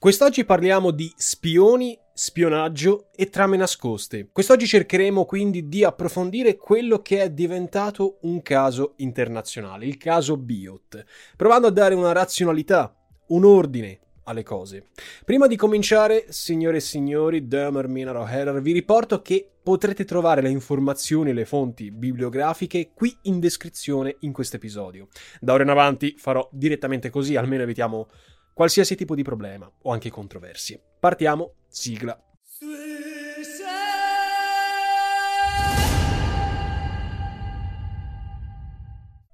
Quest'oggi parliamo di spioni, spionaggio e trame nascoste. Quest'oggi cercheremo quindi di approfondire quello che è diventato un caso internazionale, il caso Biot, provando a dare una razionalità, un ordine alle cose. Prima di cominciare, signore e signori, Dermer Minaro Herrer, vi riporto che potrete trovare le informazioni e le fonti bibliografiche qui in descrizione in questo episodio. Da ora in avanti farò direttamente così, almeno evitiamo qualsiasi tipo di problema o anche controversie. Partiamo, sigla.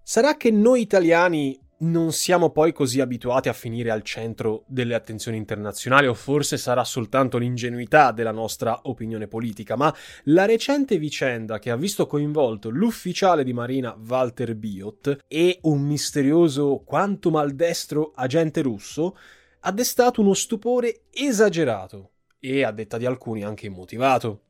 Sarà che noi italiani non siamo poi così abituati a finire al centro delle attenzioni internazionali o forse sarà soltanto l'ingenuità della nostra opinione politica, ma la recente vicenda che ha visto coinvolto l'ufficiale di marina Walter Biot e un misterioso quanto maldestro agente russo ha destato uno stupore esagerato e, a detta di alcuni, anche immotivato.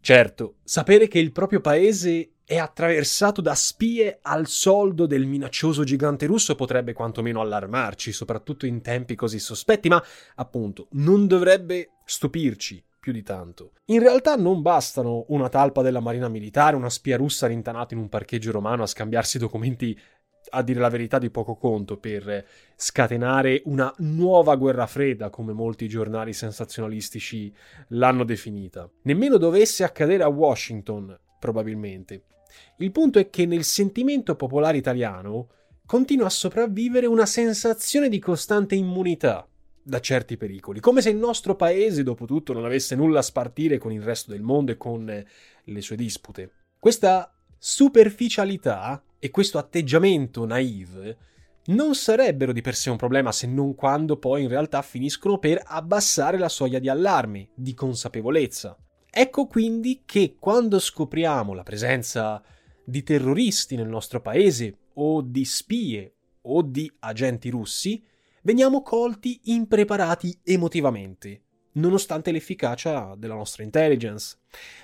Certo, sapere che il proprio paese è attraversato da spie al soldo del minaccioso gigante russo potrebbe quantomeno allarmarci, soprattutto in tempi così sospetti, ma appunto non dovrebbe stupirci più di tanto. In realtà non bastano una talpa della marina militare, una spia russa rintanata in un parcheggio romano a scambiarsi documenti a dire la verità di poco conto per scatenare una nuova guerra fredda, come molti giornali sensazionalistici l'hanno definita. Nemmeno dovesse accadere a Washington, probabilmente. Il punto è che nel sentimento popolare italiano continua a sopravvivere una sensazione di costante immunità da certi pericoli, come se il nostro paese, dopo tutto, non avesse nulla a spartire con il resto del mondo e con le sue dispute. Questa superficialità e questo atteggiamento naive non sarebbero di per sé un problema se non quando poi in realtà finiscono per abbassare la soglia di allarme, di consapevolezza. Ecco quindi che quando scopriamo la presenza di terroristi nel nostro paese o di spie o di agenti russi, veniamo colti impreparati emotivamente, nonostante l'efficacia della nostra intelligence.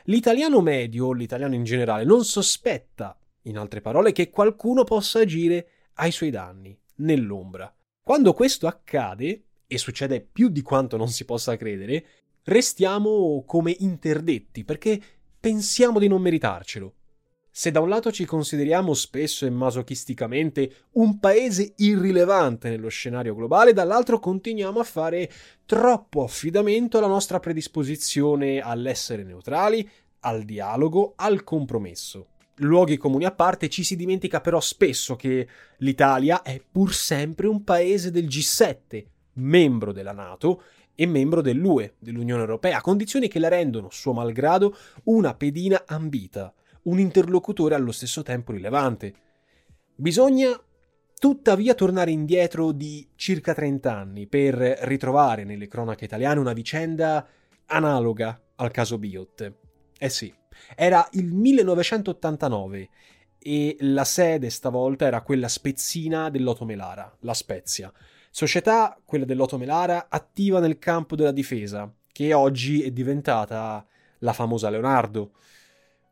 L'italiano medio, l'italiano in generale, non sospetta, in altre parole, che qualcuno possa agire ai suoi danni, nell'ombra. Quando questo accade, e succede più di quanto non si possa credere, restiamo come interdetti perché pensiamo di non meritarcelo. Se da un lato ci consideriamo spesso e masochisticamente un paese irrilevante nello scenario globale, dall'altro continuiamo a fare troppo affidamento alla nostra predisposizione all'essere neutrali, al dialogo, al compromesso. Luoghi comuni a parte, ci si dimentica però spesso che l'Italia è pur sempre un paese del G7, membro della Nato e membro dell'UE, dell'Unione Europea, condizioni che la rendono, suo malgrado, una pedina ambita, un interlocutore allo stesso tempo rilevante. Bisogna tuttavia tornare indietro di circa 30 anni per ritrovare nelle cronache italiane una vicenda analoga al caso Biot. Eh sì, era il 1989 e la sede stavolta era quella spezzina dell'Otto Melara, la Spezia, Società, quella dell'Otto Melara, attiva nel campo della difesa, che oggi è diventata la famosa Leonardo.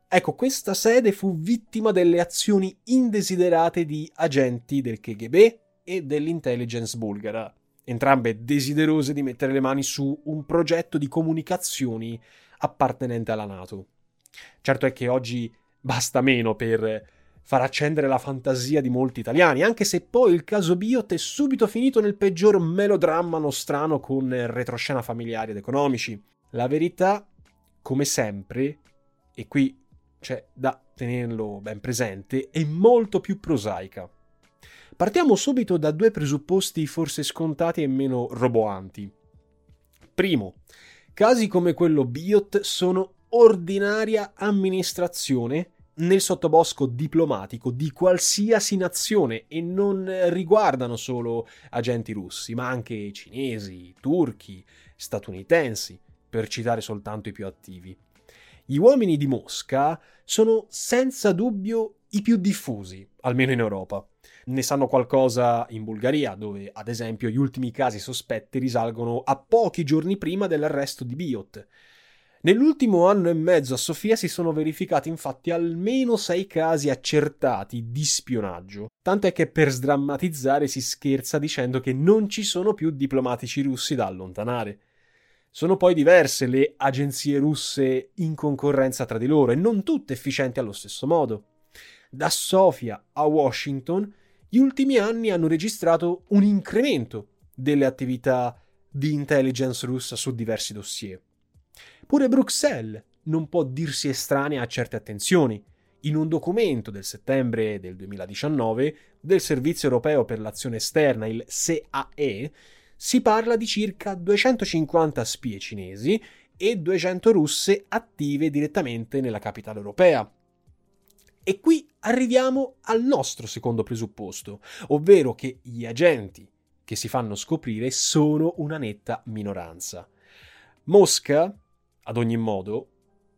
Ecco, questa sede fu vittima delle azioni indesiderate di agenti del KGB e dell'intelligence bulgara, entrambe desiderose di mettere le mani su un progetto di comunicazioni appartenente alla Nato. Certo è che oggi basta meno per far accendere la fantasia di molti italiani, anche se poi il caso Biot è subito finito nel peggior melodramma nostrano con retroscena familiari ed economici. La verità, come sempre, e qui c'è da tenerlo ben presente, è molto più prosaica. Partiamo subito da due presupposti forse scontati e meno roboanti. Primo, casi come quello Biot sono ordinaria amministrazione nel sottobosco diplomatico di qualsiasi nazione e non riguardano solo agenti russi, ma anche cinesi, turchi, statunitensi, per citare soltanto i più attivi. Gli uomini di Mosca sono senza dubbio i più diffusi, almeno in Europa. Ne sanno qualcosa in Bulgaria, dove ad esempio gli ultimi casi sospetti risalgono a pochi giorni prima dell'arresto di Biot. Nell'ultimo anno e mezzo a Sofia si sono verificati infatti almeno sei casi accertati di spionaggio, tant'è che per sdrammatizzare si scherza dicendo che non ci sono più diplomatici russi da allontanare. Sono poi diverse le agenzie russe in concorrenza tra di loro e non tutte efficienti allo stesso modo. Da Sofia a Washington gli ultimi anni hanno registrato un incremento delle attività di intelligence russa su diversi dossier. Pure Bruxelles non può dirsi estranea a certe attenzioni. In un documento del settembre del 2019 del Servizio europeo per l'azione esterna, il SAE, si parla di circa 250 spie cinesi e 200 russe attive direttamente nella capitale europea. E qui arriviamo al nostro secondo presupposto, ovvero che gli agenti che si fanno scoprire sono una netta minoranza. Mosca ad ogni modo,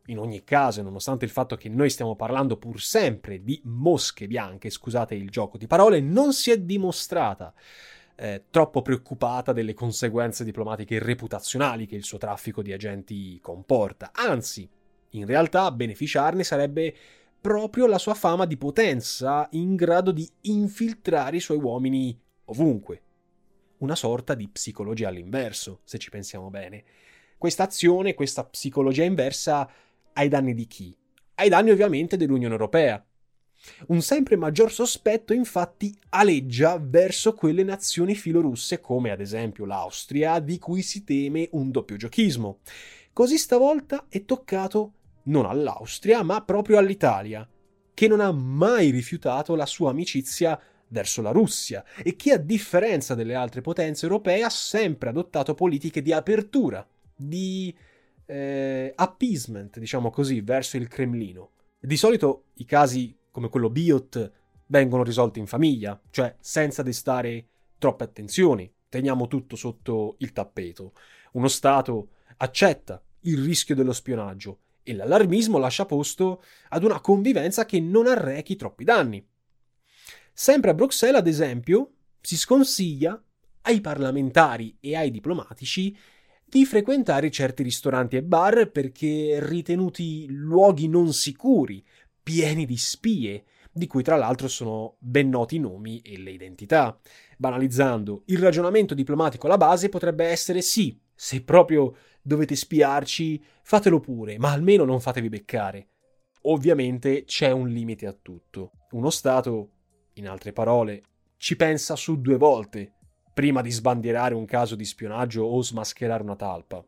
in ogni caso, nonostante il fatto che noi stiamo parlando pur sempre di mosche bianche, scusate il gioco di parole, non si è dimostrata eh, troppo preoccupata delle conseguenze diplomatiche e reputazionali che il suo traffico di agenti comporta. Anzi, in realtà a beneficiarne sarebbe proprio la sua fama di potenza in grado di infiltrare i suoi uomini ovunque. Una sorta di psicologia all'inverso, se ci pensiamo bene questa azione, questa psicologia inversa ai danni di chi? Ai danni ovviamente dell'Unione Europea. Un sempre maggior sospetto infatti aleggia verso quelle nazioni filorusse come ad esempio l'Austria, di cui si teme un doppio giochismo. Così stavolta è toccato non all'Austria, ma proprio all'Italia, che non ha mai rifiutato la sua amicizia verso la Russia e che a differenza delle altre potenze europee ha sempre adottato politiche di apertura di eh, appeasement, diciamo così, verso il Cremlino. Di solito i casi come quello Biot vengono risolti in famiglia, cioè senza destare troppe attenzioni, teniamo tutto sotto il tappeto. Uno Stato accetta il rischio dello spionaggio e l'allarmismo lascia posto ad una convivenza che non arrechi troppi danni. Sempre a Bruxelles, ad esempio, si sconsiglia ai parlamentari e ai diplomatici di frequentare certi ristoranti e bar perché ritenuti luoghi non sicuri, pieni di spie, di cui tra l'altro sono ben noti i nomi e le identità. Banalizzando, il ragionamento diplomatico alla base potrebbe essere sì, se proprio dovete spiarci, fatelo pure, ma almeno non fatevi beccare. Ovviamente c'è un limite a tutto. Uno Stato, in altre parole, ci pensa su due volte prima di sbandierare un caso di spionaggio o smascherare una talpa.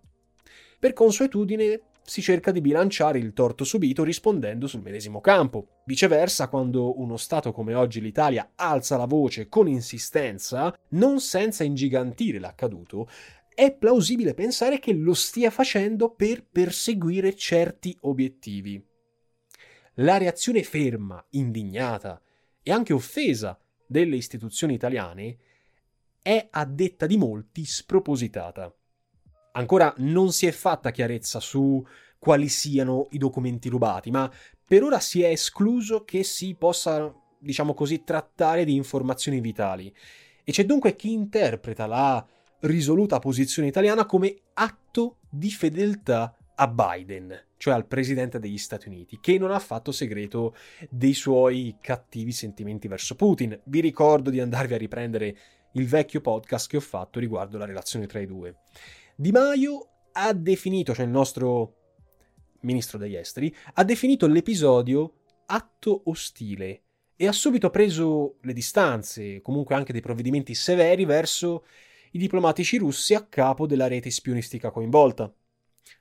Per consuetudine si cerca di bilanciare il torto subito rispondendo sul medesimo campo. Viceversa, quando uno Stato come oggi l'Italia alza la voce con insistenza, non senza ingigantire l'accaduto, è plausibile pensare che lo stia facendo per perseguire certi obiettivi. La reazione ferma, indignata e anche offesa delle istituzioni italiane è a detta di molti spropositata. Ancora non si è fatta chiarezza su quali siano i documenti rubati, ma per ora si è escluso che si possa, diciamo così, trattare di informazioni vitali. E c'è dunque chi interpreta la risoluta posizione italiana come atto di fedeltà a Biden, cioè al presidente degli Stati Uniti, che non ha fatto segreto dei suoi cattivi sentimenti verso Putin. Vi ricordo di andarvi a riprendere il vecchio podcast che ho fatto riguardo la relazione tra i due. Di Maio ha definito, cioè il nostro ministro degli esteri, ha definito l'episodio atto ostile e ha subito preso le distanze, comunque anche dei provvedimenti severi verso i diplomatici russi a capo della rete spionistica coinvolta.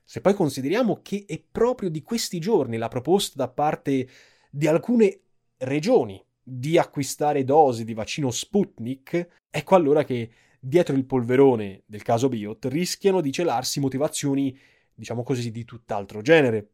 Se poi consideriamo che è proprio di questi giorni la proposta da parte di alcune regioni di acquistare dosi di vaccino Sputnik, ecco allora che dietro il polverone del caso Biot rischiano di celarsi motivazioni, diciamo così, di tutt'altro genere.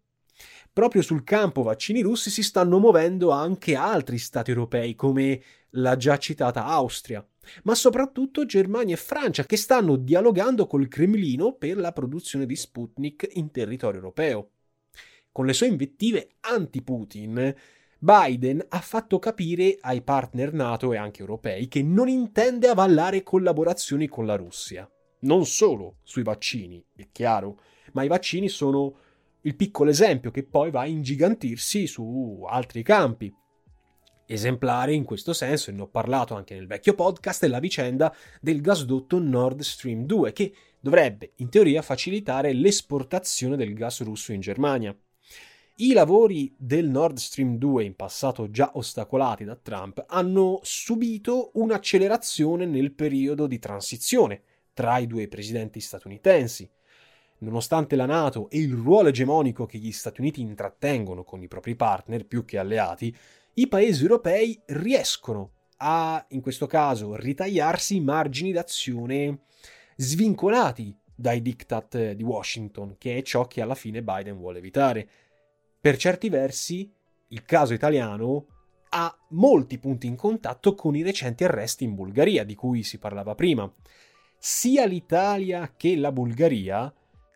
Proprio sul campo vaccini russi si stanno muovendo anche altri stati europei, come la già citata Austria, ma soprattutto Germania e Francia, che stanno dialogando col Cremlino per la produzione di Sputnik in territorio europeo. Con le sue invettive anti-Putin, Biden ha fatto capire ai partner NATO e anche europei che non intende avallare collaborazioni con la Russia. Non solo sui vaccini, è chiaro, ma i vaccini sono il piccolo esempio che poi va a ingigantirsi su altri campi. Esemplare in questo senso, e ne ho parlato anche nel vecchio podcast, è la vicenda del gasdotto Nord Stream 2, che dovrebbe in teoria facilitare l'esportazione del gas russo in Germania. I lavori del Nord Stream 2, in passato già ostacolati da Trump, hanno subito un'accelerazione nel periodo di transizione tra i due presidenti statunitensi. Nonostante la Nato e il ruolo egemonico che gli Stati Uniti intrattengono con i propri partner più che alleati, i paesi europei riescono a, in questo caso, ritagliarsi margini d'azione svincolati dai diktat di Washington, che è ciò che alla fine Biden vuole evitare. Per certi versi, il caso italiano ha molti punti in contatto con i recenti arresti in Bulgaria, di cui si parlava prima. Sia l'Italia che la Bulgaria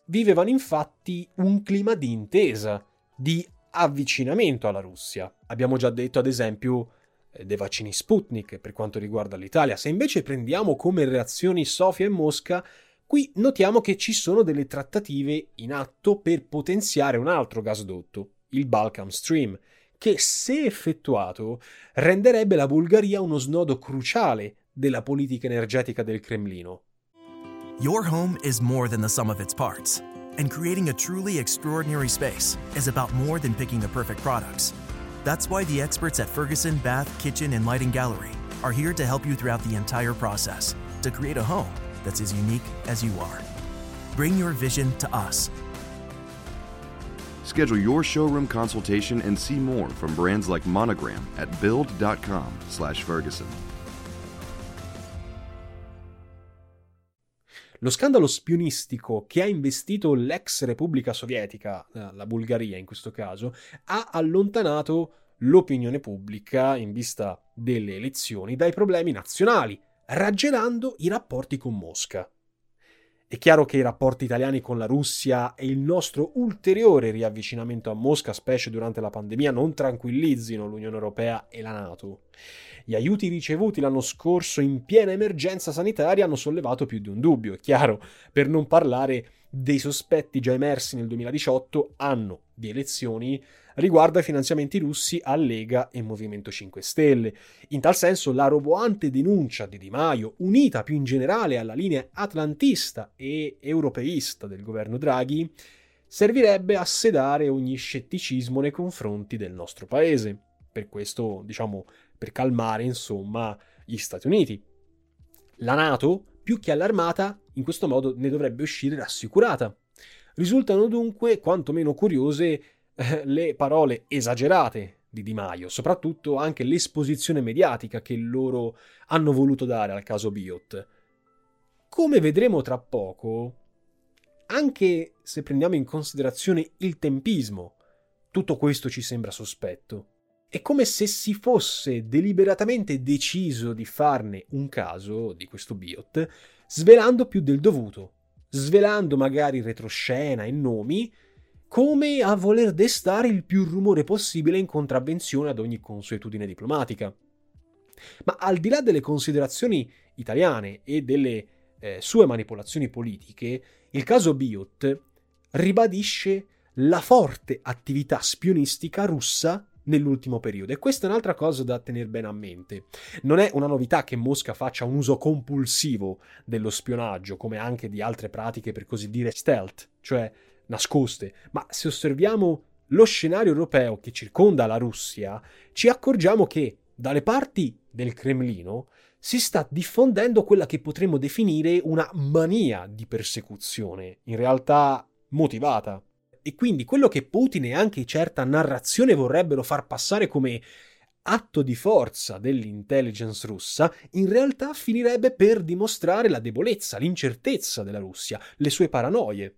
vivevano infatti un clima di intesa, di avvicinamento alla Russia. Abbiamo già detto, ad esempio, eh, dei vaccini Sputnik per quanto riguarda l'Italia. Se invece prendiamo come reazioni Sofia e Mosca, qui notiamo che ci sono delle trattative in atto per potenziare un altro gasdotto, il Balkan Stream, che se effettuato renderebbe la Bulgaria uno snodo cruciale della politica energetica del Cremlino. Your home is more than the sum of its parts, and creating a truly extraordinary space is about more than picking the perfect products. That's why the experts at Ferguson Bath, Kitchen, and Lighting Gallery are here to help you throughout the entire process to create a home that's as unique as you are. Bring your vision to us. Schedule your showroom consultation and see more from brands like Monogram at build.com/ferguson. Lo scandalo spionistico che ha investito l'ex Repubblica Sovietica, eh, la Bulgaria in questo caso, ha allontanato l'opinione pubblica in vista delle elezioni dai problemi nazionali, raggelando i rapporti con Mosca. È chiaro che i rapporti italiani con la Russia e il nostro ulteriore riavvicinamento a Mosca, specie durante la pandemia, non tranquillizzino l'Unione Europea e la Nato. Gli aiuti ricevuti l'anno scorso in piena emergenza sanitaria hanno sollevato più di un dubbio, è chiaro, per non parlare dei sospetti già emersi nel 2018, anno di elezioni, riguardo ai finanziamenti russi a Lega e Movimento 5 Stelle. In tal senso la roboante denuncia di Di Maio, unita più in generale alla linea atlantista e europeista del governo Draghi, servirebbe a sedare ogni scetticismo nei confronti del nostro paese. Per questo, diciamo, per calmare insomma gli Stati Uniti. La Nato, più che allarmata, in questo modo ne dovrebbe uscire rassicurata. Risultano dunque quantomeno curiose eh, le parole esagerate di Di Maio, soprattutto anche l'esposizione mediatica che loro hanno voluto dare al caso Biot. Come vedremo tra poco, anche se prendiamo in considerazione il tempismo, tutto questo ci sembra sospetto. È come se si fosse deliberatamente deciso di farne un caso di questo Biot, svelando più del dovuto, svelando magari retroscena e nomi, come a voler destare il più rumore possibile in contravvenzione ad ogni consuetudine diplomatica. Ma al di là delle considerazioni italiane e delle eh, sue manipolazioni politiche, il caso Biot ribadisce la forte attività spionistica russa nell'ultimo periodo. E questa è un'altra cosa da tenere bene a mente. Non è una novità che Mosca faccia un uso compulsivo dello spionaggio, come anche di altre pratiche per così dire stealth, cioè nascoste, ma se osserviamo lo scenario europeo che circonda la Russia, ci accorgiamo che dalle parti del Cremlino si sta diffondendo quella che potremmo definire una mania di persecuzione, in realtà motivata. E quindi quello che Putin e anche certa narrazione vorrebbero far passare come atto di forza dell'intelligence russa, in realtà finirebbe per dimostrare la debolezza, l'incertezza della Russia, le sue paranoie.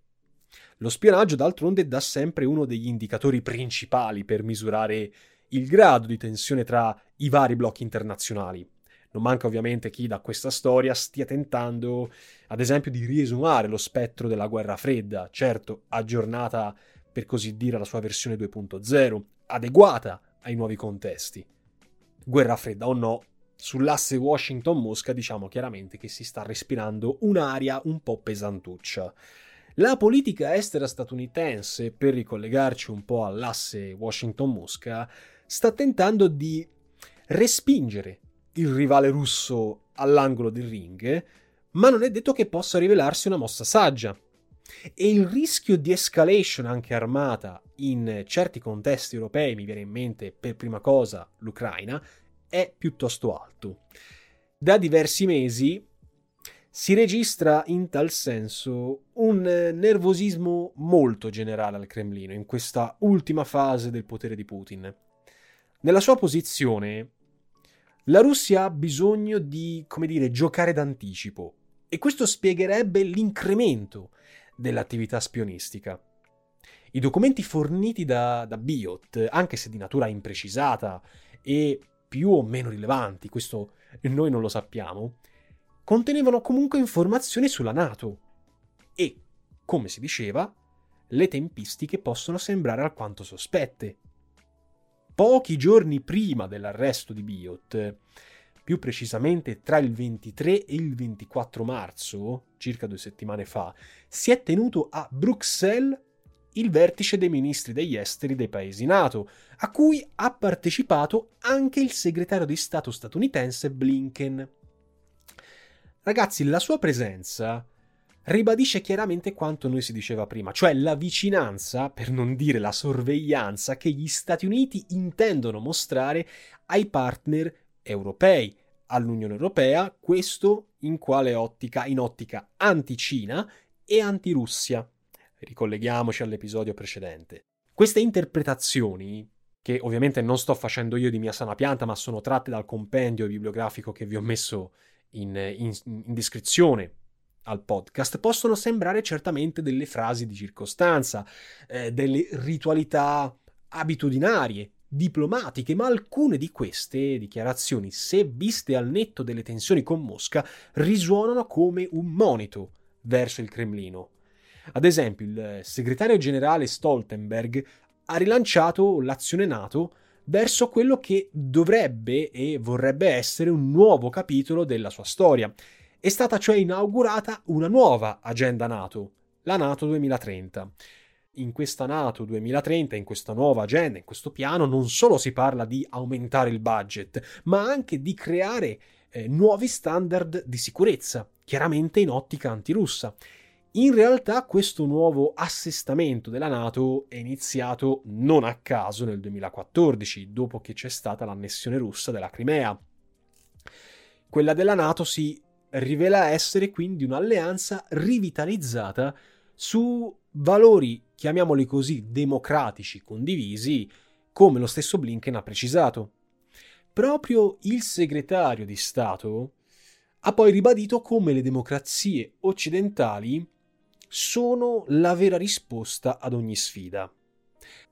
Lo spionaggio, d'altronde, dà sempre uno degli indicatori principali per misurare il grado di tensione tra i vari blocchi internazionali. Non manca ovviamente chi da questa storia stia tentando, ad esempio, di riesumare lo spettro della guerra fredda, certo aggiornata per così dire alla sua versione 2.0, adeguata ai nuovi contesti. Guerra fredda o no, sull'asse Washington-Mosca diciamo chiaramente che si sta respirando un'aria un po' pesantuccia. La politica estera statunitense, per ricollegarci un po' all'asse Washington-Mosca, sta tentando di respingere il rivale russo all'angolo del ring, ma non è detto che possa rivelarsi una mossa saggia. E il rischio di escalation anche armata in certi contesti europei, mi viene in mente per prima cosa l'Ucraina, è piuttosto alto. Da diversi mesi si registra in tal senso un nervosismo molto generale al Cremlino in questa ultima fase del potere di Putin. Nella sua posizione, la Russia ha bisogno di, come dire, giocare d'anticipo. E questo spiegherebbe l'incremento dell'attività spionistica. I documenti forniti da, da Biot, anche se di natura imprecisata e più o meno rilevanti, questo noi non lo sappiamo, contenevano comunque informazioni sulla Nato. E, come si diceva, le tempistiche possono sembrare alquanto sospette pochi giorni prima dell'arresto di Biot, più precisamente tra il 23 e il 24 marzo, circa due settimane fa, si è tenuto a Bruxelles il vertice dei ministri degli esteri dei paesi NATO, a cui ha partecipato anche il segretario di Stato statunitense Blinken. Ragazzi, la sua presenza ribadisce chiaramente quanto noi si diceva prima, cioè la vicinanza, per non dire la sorveglianza, che gli Stati Uniti intendono mostrare ai partner europei, all'Unione Europea, questo in quale ottica? In ottica anti-Cina e anti-Russia. Ricolleghiamoci all'episodio precedente. Queste interpretazioni, che ovviamente non sto facendo io di mia sana pianta, ma sono tratte dal compendio bibliografico che vi ho messo in, in, in descrizione al podcast possono sembrare certamente delle frasi di circostanza, eh, delle ritualità abitudinarie, diplomatiche, ma alcune di queste dichiarazioni, se viste al netto delle tensioni con Mosca, risuonano come un monito verso il Cremlino. Ad esempio, il segretario generale Stoltenberg ha rilanciato l'azione NATO verso quello che dovrebbe e vorrebbe essere un nuovo capitolo della sua storia, è stata cioè inaugurata una nuova agenda NATO, la NATO 2030. In questa NATO 2030, in questa nuova agenda, in questo piano, non solo si parla di aumentare il budget, ma anche di creare eh, nuovi standard di sicurezza, chiaramente in ottica antirussa. In realtà questo nuovo assestamento della Nato è iniziato non a caso nel 2014, dopo che c'è stata l'annessione russa della Crimea. Quella della Nato si rivela essere quindi un'alleanza rivitalizzata su valori, chiamiamoli così, democratici condivisi, come lo stesso Blinken ha precisato. Proprio il segretario di Stato ha poi ribadito come le democrazie occidentali sono la vera risposta ad ogni sfida.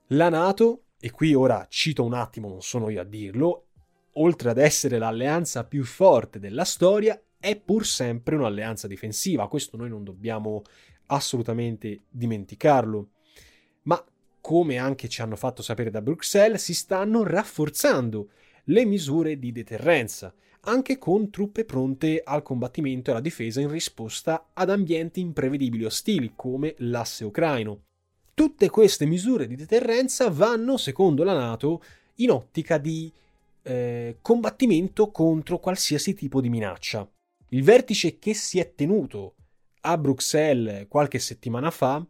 La Nato, e qui ora cito un attimo, non sono io a dirlo, oltre ad essere l'alleanza più forte della storia, è pur sempre un'alleanza difensiva, questo noi non dobbiamo assolutamente dimenticarlo. Ma come anche ci hanno fatto sapere da Bruxelles, si stanno rafforzando le misure di deterrenza, anche con truppe pronte al combattimento e alla difesa in risposta ad ambienti imprevedibili ostili come l'asse ucraino. Tutte queste misure di deterrenza vanno, secondo la Nato, in ottica di eh, combattimento contro qualsiasi tipo di minaccia. Il vertice che si è tenuto a Bruxelles qualche settimana fa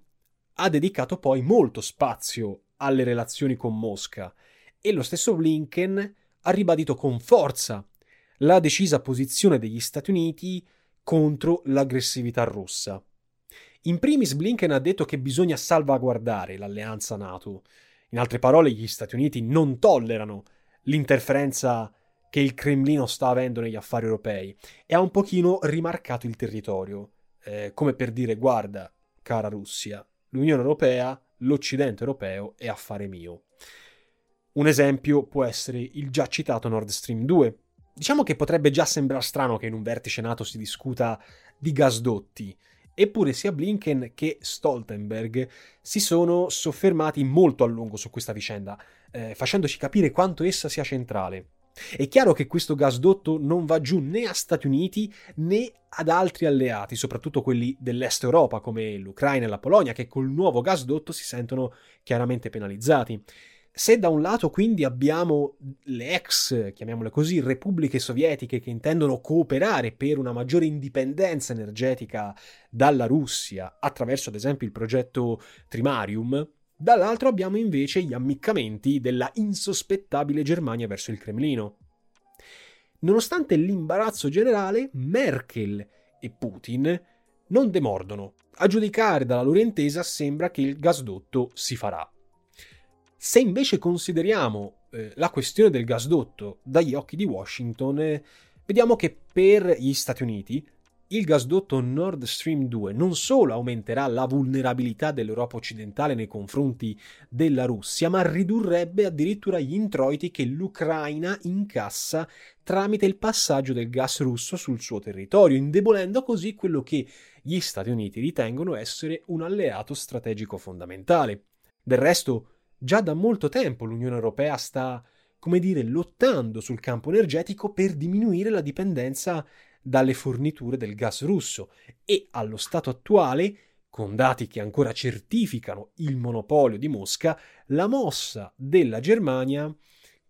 ha dedicato poi molto spazio alle relazioni con Mosca e lo stesso Blinken ha ribadito con forza la decisa posizione degli Stati Uniti contro l'aggressività russa. In primis Blinken ha detto che bisogna salvaguardare l'alleanza NATO. In altre parole, gli Stati Uniti non tollerano l'interferenza che il Cremlino sta avendo negli affari europei e ha un pochino rimarcato il territorio, eh, come per dire guarda, cara Russia, l'Unione Europea, l'Occidente europeo è affare mio. Un esempio può essere il già citato Nord Stream 2. Diciamo che potrebbe già sembrare strano che in un vertice NATO si discuta di gasdotti, eppure sia Blinken che Stoltenberg si sono soffermati molto a lungo su questa vicenda, eh, facendoci capire quanto essa sia centrale. È chiaro che questo gasdotto non va giù né a Stati Uniti né ad altri alleati, soprattutto quelli dell'est Europa come l'Ucraina e la Polonia, che col nuovo gasdotto si sentono chiaramente penalizzati. Se da un lato quindi abbiamo le ex, chiamiamole così, repubbliche sovietiche che intendono cooperare per una maggiore indipendenza energetica dalla Russia attraverso ad esempio il progetto Trimarium, Dall'altro abbiamo invece gli ammiccamenti della insospettabile Germania verso il Cremlino. Nonostante l'imbarazzo generale, Merkel e Putin non demordono. A giudicare dalla loro intesa sembra che il gasdotto si farà. Se invece consideriamo eh, la questione del gasdotto dagli occhi di Washington, eh, vediamo che per gli Stati Uniti il gasdotto Nord Stream 2 non solo aumenterà la vulnerabilità dell'Europa occidentale nei confronti della Russia, ma ridurrebbe addirittura gli introiti che l'Ucraina incassa tramite il passaggio del gas russo sul suo territorio, indebolendo così quello che gli Stati Uniti ritengono essere un alleato strategico fondamentale. Del resto, già da molto tempo l'Unione Europea sta, come dire, lottando sul campo energetico per diminuire la dipendenza dalle forniture del gas russo e allo stato attuale, con dati che ancora certificano il monopolio di Mosca, la mossa della Germania,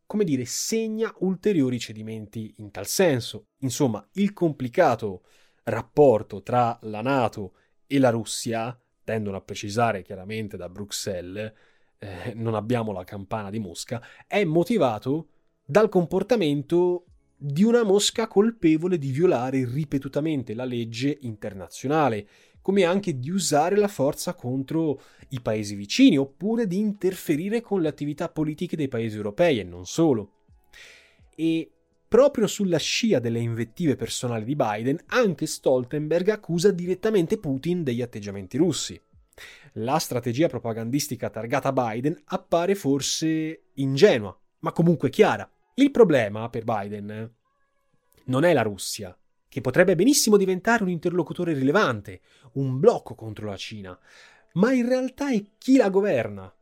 come dire, segna ulteriori cedimenti in tal senso. Insomma, il complicato rapporto tra la Nato e la Russia, tendono a precisare chiaramente da Bruxelles, eh, non abbiamo la campana di Mosca, è motivato dal comportamento di una mosca colpevole di violare ripetutamente la legge internazionale, come anche di usare la forza contro i paesi vicini, oppure di interferire con le attività politiche dei paesi europei e non solo. E proprio sulla scia delle invettive personali di Biden, anche Stoltenberg accusa direttamente Putin degli atteggiamenti russi. La strategia propagandistica targata Biden appare forse ingenua, ma comunque chiara. Il problema per Biden non è la Russia, che potrebbe benissimo diventare un interlocutore rilevante, un blocco contro la Cina, ma in realtà è chi la governa,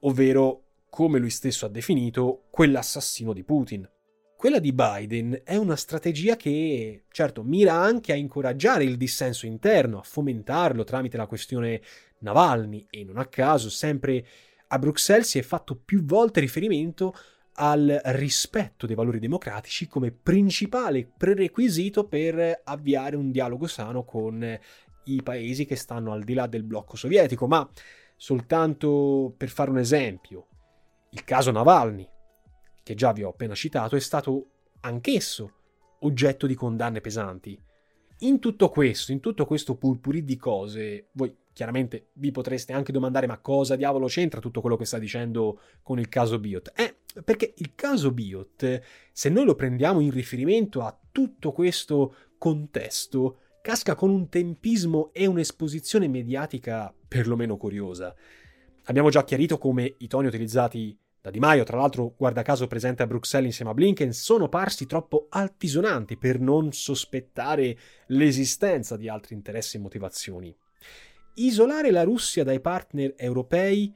ovvero, come lui stesso ha definito, quell'assassino di Putin. Quella di Biden è una strategia che, certo, mira anche a incoraggiare il dissenso interno, a fomentarlo tramite la questione Navalny e non a caso sempre a Bruxelles si è fatto più volte riferimento al rispetto dei valori democratici come principale prerequisito per avviare un dialogo sano con i paesi che stanno al di là del blocco sovietico. Ma soltanto per fare un esempio, il caso Navalny, che già vi ho appena citato, è stato anch'esso oggetto di condanne pesanti. In tutto questo, in tutto questo purpurì di cose, voi chiaramente vi potreste anche domandare ma cosa diavolo c'entra tutto quello che sta dicendo con il caso Biot? Eh, perché il caso Biot, se noi lo prendiamo in riferimento a tutto questo contesto, casca con un tempismo e un'esposizione mediatica perlomeno curiosa. Abbiamo già chiarito come i toni utilizzati da Di Maio, tra l'altro guarda caso presente a Bruxelles insieme a Blinken, sono parsi troppo altisonanti per non sospettare l'esistenza di altri interessi e motivazioni. Isolare la Russia dai partner europei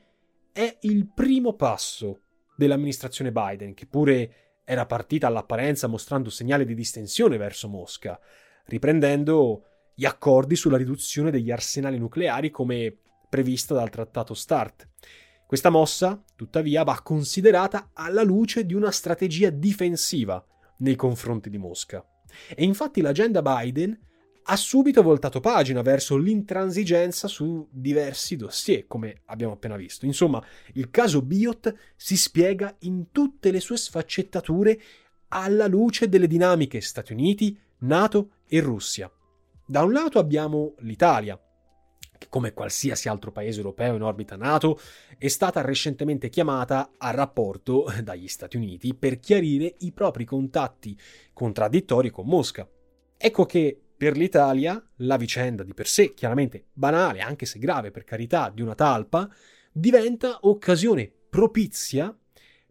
è il primo passo dell'amministrazione Biden, che pure era partita all'apparenza mostrando segnali di distensione verso Mosca, riprendendo gli accordi sulla riduzione degli arsenali nucleari come prevista dal trattato START. Questa mossa, tuttavia, va considerata alla luce di una strategia difensiva nei confronti di Mosca. E infatti l'agenda Biden ha subito voltato pagina verso l'intransigenza su diversi dossier, come abbiamo appena visto. Insomma, il caso Biot si spiega in tutte le sue sfaccettature alla luce delle dinamiche Stati Uniti, NATO e Russia. Da un lato abbiamo l'Italia, che come qualsiasi altro paese europeo in orbita NATO è stata recentemente chiamata a rapporto dagli Stati Uniti per chiarire i propri contatti contraddittori con Mosca. Ecco che per l'Italia la vicenda di per sé, chiaramente banale, anche se grave per carità, di una talpa, diventa occasione propizia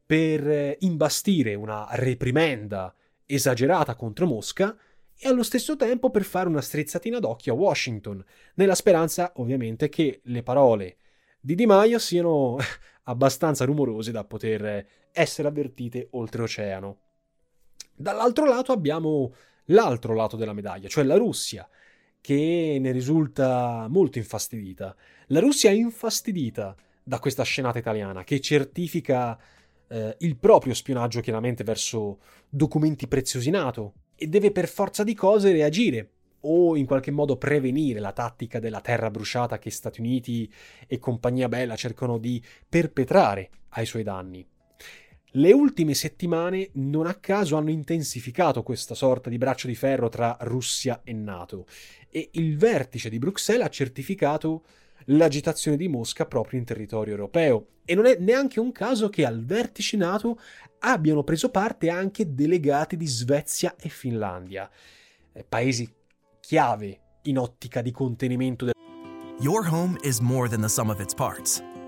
per eh, imbastire una reprimenda esagerata contro Mosca e allo stesso tempo per fare una strizzatina d'occhio a Washington, nella speranza ovviamente che le parole di Di Maio siano abbastanza rumorose da poter essere avvertite oltreoceano. Dall'altro lato abbiamo l'altro lato della medaglia, cioè la Russia, che ne risulta molto infastidita. La Russia è infastidita da questa scenata italiana che certifica eh, il proprio spionaggio chiaramente verso documenti preziosi NATO e deve per forza di cose reagire o in qualche modo prevenire la tattica della terra bruciata che Stati Uniti e compagnia bella cercano di perpetrare ai suoi danni. Le ultime settimane non a caso hanno intensificato questa sorta di braccio di ferro tra Russia e NATO e il vertice di Bruxelles ha certificato l'agitazione di Mosca proprio in territorio europeo. E non è neanche un caso che al vertice NATO abbiano preso parte anche delegati di Svezia e Finlandia, eh, paesi chiave in ottica di contenimento del Your home is more than the sum of its parts.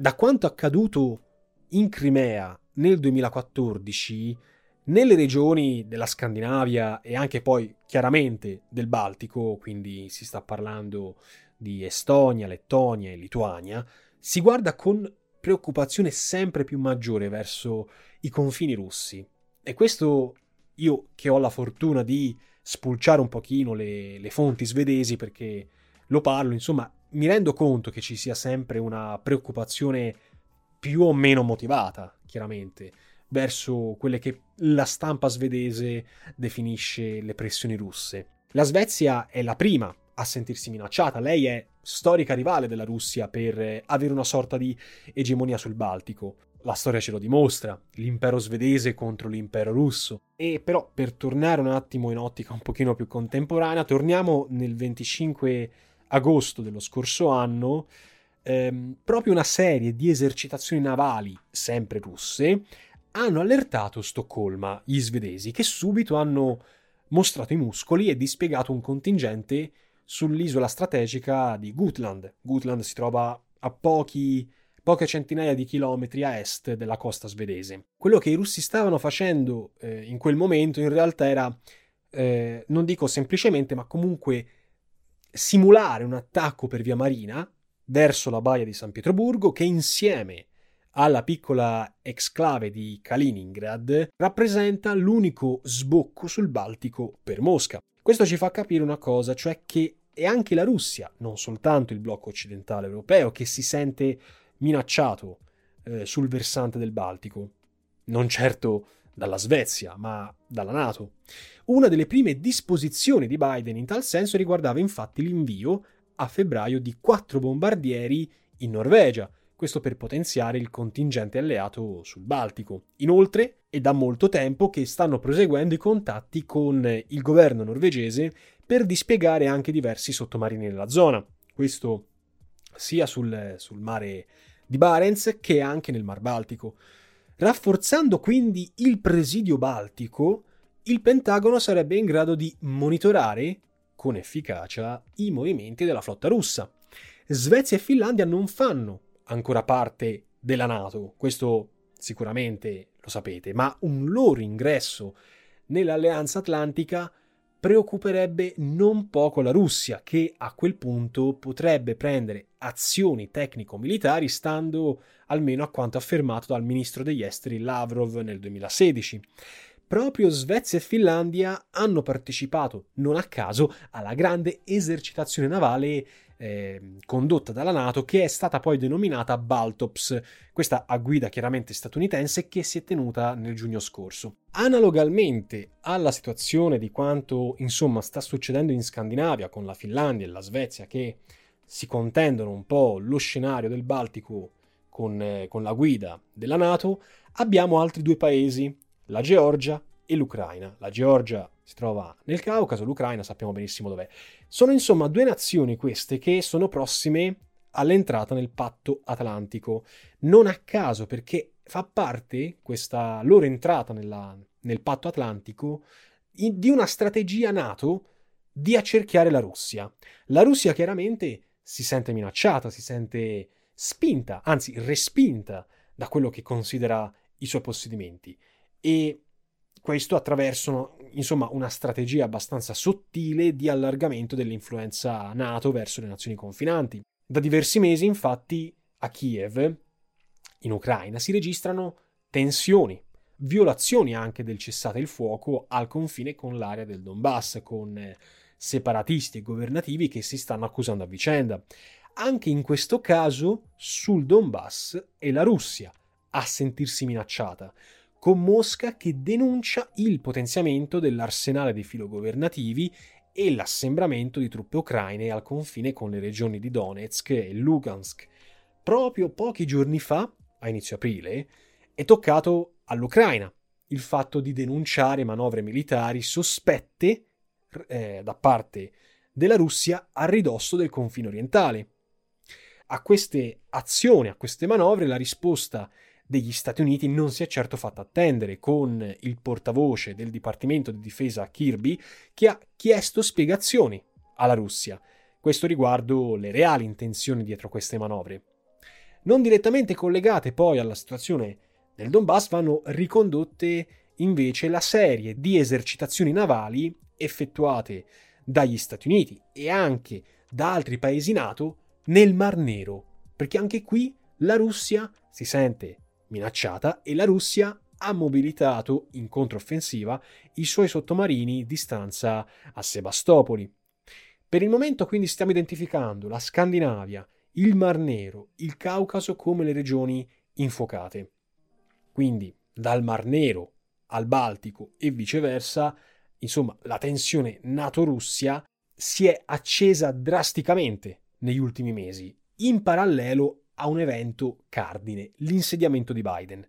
Da quanto accaduto in Crimea nel 2014, nelle regioni della Scandinavia e anche poi chiaramente del Baltico, quindi si sta parlando di Estonia, Lettonia e Lituania, si guarda con preoccupazione sempre più maggiore verso i confini russi. E questo io che ho la fortuna di spulciare un pochino le, le fonti svedesi perché lo parlo, insomma, mi rendo conto che ci sia sempre una preoccupazione più o meno motivata, chiaramente, verso quelle che la stampa svedese definisce le pressioni russe. La Svezia è la prima a sentirsi minacciata. Lei è storica rivale della Russia per avere una sorta di egemonia sul Baltico. La storia ce lo dimostra, l'impero svedese contro l'impero russo. E però per tornare un attimo in ottica un pochino più contemporanea, torniamo nel 25 agosto dello scorso anno, ehm, proprio una serie di esercitazioni navali, sempre russe, hanno allertato Stoccolma, gli svedesi, che subito hanno mostrato i muscoli e dispiegato un contingente sull'isola strategica di Gutland. Gutland si trova a pochi, poche centinaia di chilometri a est della costa svedese. Quello che i russi stavano facendo eh, in quel momento in realtà era, eh, non dico semplicemente, ma comunque simulare un attacco per via marina verso la baia di San Pietroburgo che insieme alla piccola exclave di Kaliningrad rappresenta l'unico sbocco sul Baltico per Mosca. Questo ci fa capire una cosa, cioè che è anche la Russia, non soltanto il blocco occidentale europeo, che si sente minacciato eh, sul versante del Baltico. Non certo dalla Svezia, ma dalla Nato. Una delle prime disposizioni di Biden in tal senso riguardava infatti l'invio a febbraio di quattro bombardieri in Norvegia, questo per potenziare il contingente alleato sul Baltico. Inoltre, è da molto tempo che stanno proseguendo i contatti con il governo norvegese per dispiegare anche diversi sottomarini nella zona. Questo sia sul, sul mare di Barents che anche nel Mar Baltico. Rafforzando quindi il presidio baltico, il Pentagono sarebbe in grado di monitorare con efficacia i movimenti della flotta russa. Svezia e Finlandia non fanno ancora parte della Nato, questo sicuramente lo sapete, ma un loro ingresso nell'alleanza atlantica preoccuperebbe non poco la Russia, che a quel punto potrebbe prendere azioni tecnico-militari stando almeno a quanto affermato dal ministro degli esteri Lavrov nel 2016. Proprio Svezia e Finlandia hanno partecipato, non a caso, alla grande esercitazione navale eh, condotta dalla Nato che è stata poi denominata Baltops, questa a guida chiaramente statunitense che si è tenuta nel giugno scorso. Analogamente alla situazione di quanto insomma sta succedendo in Scandinavia con la Finlandia e la Svezia che si contendono un po' lo scenario del Baltico con, eh, con la guida della Nato, abbiamo altri due paesi, la Georgia e l'Ucraina. La Georgia si trova nel Caucaso, l'Ucraina sappiamo benissimo dov'è. Sono insomma due nazioni queste che sono prossime all'entrata nel patto atlantico. Non a caso perché fa parte questa loro entrata nella, nel patto atlantico in, di una strategia NATO di accerchiare la Russia. La Russia chiaramente si sente minacciata, si sente spinta, anzi respinta da quello che considera i suoi possedimenti e questo attraverso insomma, una strategia abbastanza sottile di allargamento dell'influenza NATO verso le nazioni confinanti. Da diversi mesi, infatti, a Kiev, in Ucraina, si registrano tensioni, violazioni anche del cessate il fuoco al confine con l'area del Donbass, con eh, separatisti e governativi che si stanno accusando a vicenda. Anche in questo caso sul Donbass è la Russia a sentirsi minacciata, con Mosca che denuncia il potenziamento dell'arsenale dei filogovernativi e l'assembramento di truppe ucraine al confine con le regioni di Donetsk e Lugansk. Proprio pochi giorni fa, a inizio aprile, è toccato all'Ucraina il fatto di denunciare manovre militari sospette eh, da parte della Russia a ridosso del confine orientale. A queste azioni, a queste manovre, la risposta degli Stati Uniti non si è certo fatta attendere, con il portavoce del Dipartimento di Difesa Kirby che ha chiesto spiegazioni alla Russia, questo riguardo le reali intenzioni dietro queste manovre. Non direttamente collegate poi alla situazione del Donbass vanno ricondotte invece la serie di esercitazioni navali effettuate dagli Stati Uniti e anche da altri paesi NATO nel Mar Nero, perché anche qui la Russia si sente minacciata e la Russia ha mobilitato in controffensiva i suoi sottomarini di stanza a Sebastopoli. Per il momento quindi stiamo identificando la Scandinavia, il Mar Nero, il Caucaso come le regioni infuocate. Quindi dal Mar Nero al Baltico e viceversa, insomma, la tensione NATO-Russia si è accesa drasticamente negli ultimi mesi, in parallelo a un evento cardine, l'insediamento di Biden.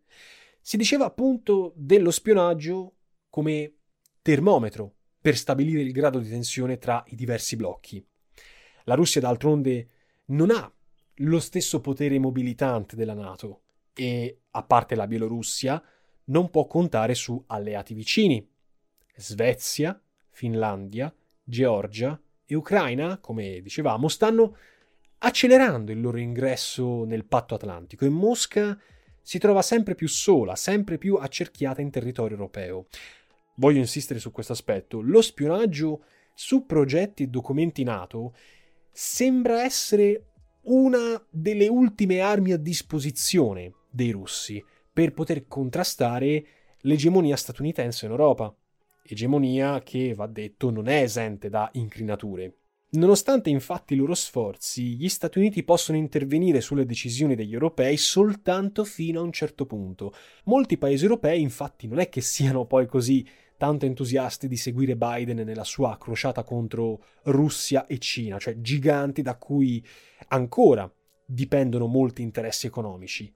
Si diceva appunto dello spionaggio come termometro per stabilire il grado di tensione tra i diversi blocchi. La Russia d'altronde non ha lo stesso potere mobilitante della Nato e, a parte la Bielorussia, non può contare su alleati vicini. Svezia, Finlandia, Georgia e Ucraina, come dicevamo, stanno accelerando il loro ingresso nel patto atlantico e Mosca si trova sempre più sola, sempre più accerchiata in territorio europeo. Voglio insistere su questo aspetto. Lo spionaggio su progetti e documenti NATO sembra essere una delle ultime armi a disposizione dei russi per poter contrastare l'egemonia statunitense in Europa. Egemonia che, va detto, non è esente da incrinature. Nonostante infatti i loro sforzi, gli Stati Uniti possono intervenire sulle decisioni degli europei soltanto fino a un certo punto. Molti paesi europei infatti non è che siano poi così tanto entusiasti di seguire Biden nella sua crociata contro Russia e Cina, cioè giganti da cui ancora dipendono molti interessi economici.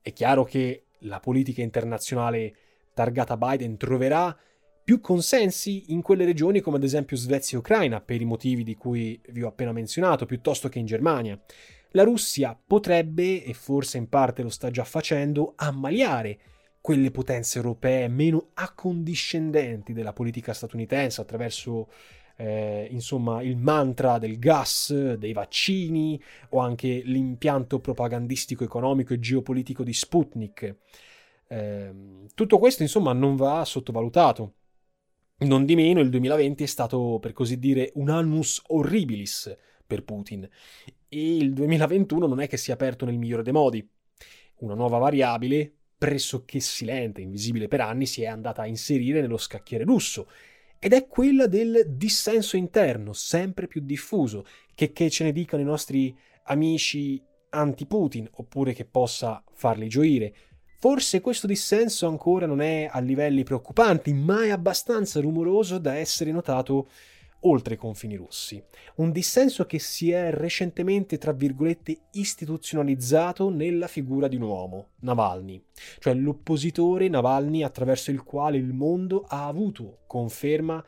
È chiaro che la politica internazionale targata Biden troverà più consensi in quelle regioni come ad esempio Svezia e Ucraina, per i motivi di cui vi ho appena menzionato, piuttosto che in Germania. La Russia potrebbe, e forse in parte lo sta già facendo, ammaliare quelle potenze europee meno accondiscendenti della politica statunitense attraverso eh, insomma il mantra del gas, dei vaccini o anche l'impianto propagandistico economico e geopolitico di Sputnik. Eh, tutto questo insomma non va sottovalutato Non di meno, il 2020 è stato, per così dire, un annus horribilis per Putin e il 2021 non è che sia aperto nel migliore dei modi. Una nuova variabile, pressoché silente, invisibile per anni, si è andata a inserire nello scacchiere russo ed è quella del dissenso interno, sempre più diffuso, che, che ce ne dicano i nostri amici anti-Putin, oppure che possa farli gioire. Forse questo dissenso ancora non è a livelli preoccupanti, ma è abbastanza rumoroso da essere notato oltre i confini russi. Un dissenso che si è recentemente, tra virgolette, istituzionalizzato nella figura di un uomo, Navalny, cioè l'oppositore Navalny attraverso il quale il mondo ha avuto conferma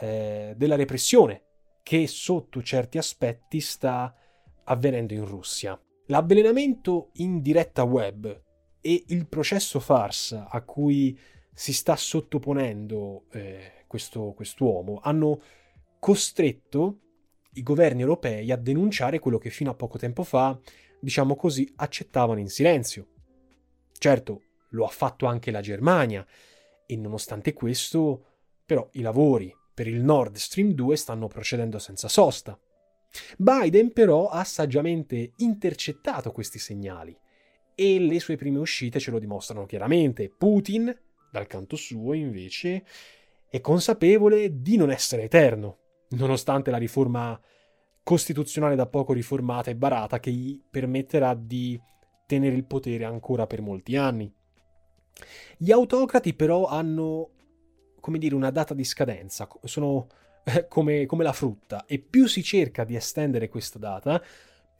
eh, della repressione che sotto certi aspetti sta avvenendo in Russia. L'avvelenamento in diretta web e il processo farsa a cui si sta sottoponendo eh, questo quest'uomo hanno costretto i governi europei a denunciare quello che fino a poco tempo fa, diciamo così, accettavano in silenzio. Certo, lo ha fatto anche la Germania e nonostante questo, però i lavori per il Nord Stream 2 stanno procedendo senza sosta. Biden però ha saggiamente intercettato questi segnali e le sue prime uscite ce lo dimostrano chiaramente. Putin, dal canto suo, invece, è consapevole di non essere eterno nonostante la riforma costituzionale da poco riformata e barata che gli permetterà di tenere il potere ancora per molti anni. Gli autocrati però hanno, come dire, una data di scadenza, sono eh, come, come la frutta e più si cerca di estendere questa data,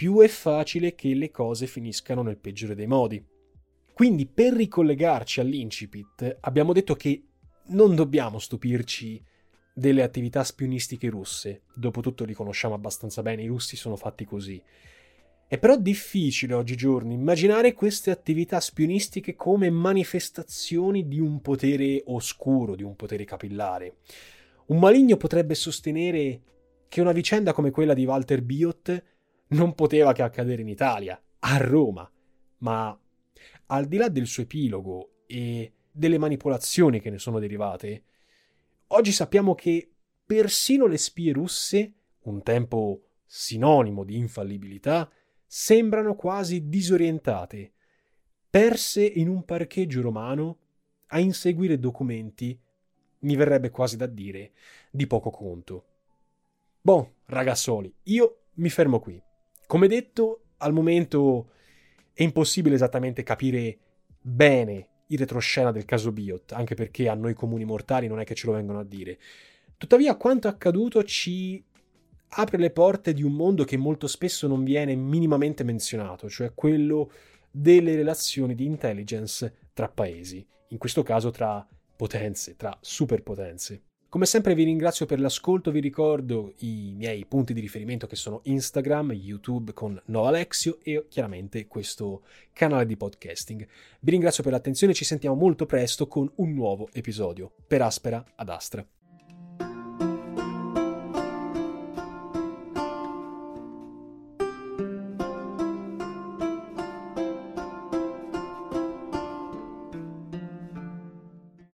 più è facile che le cose finiscano nel peggiore dei modi. Quindi per ricollegarci all'incipit abbiamo detto che non dobbiamo stupirci delle attività spionistiche russe. Dopotutto li conosciamo abbastanza bene, i russi sono fatti così. È però difficile oggigiorno immaginare queste attività spionistiche come manifestazioni di un potere oscuro, di un potere capillare. Un maligno potrebbe sostenere che una vicenda come quella di Walter Biot non poteva che accadere in Italia, a Roma, ma al di là del suo epilogo e delle manipolazioni che ne sono derivate, Oggi sappiamo che persino le spie russe, un tempo sinonimo di infallibilità, sembrano quasi disorientate, perse in un parcheggio romano a inseguire documenti, mi verrebbe quasi da dire, di poco conto. Bon, ragazzoli, io mi fermo qui. Come detto, al momento è impossibile esattamente capire bene il retroscena del caso Biot, anche perché a noi comuni mortali non è che ce lo vengono a dire. Tuttavia, quanto accaduto ci apre le porte di un mondo che molto spesso non viene minimamente menzionato, cioè quello delle relazioni di intelligence tra paesi, in questo caso tra potenze, tra superpotenze. Come sempre vi ringrazio per l'ascolto, vi ricordo i miei punti di riferimento che sono Instagram, YouTube con No Alexio e chiaramente questo canale di podcasting. Vi ringrazio per l'attenzione, ci sentiamo molto presto con un nuovo episodio. Per Aspera ad Astra.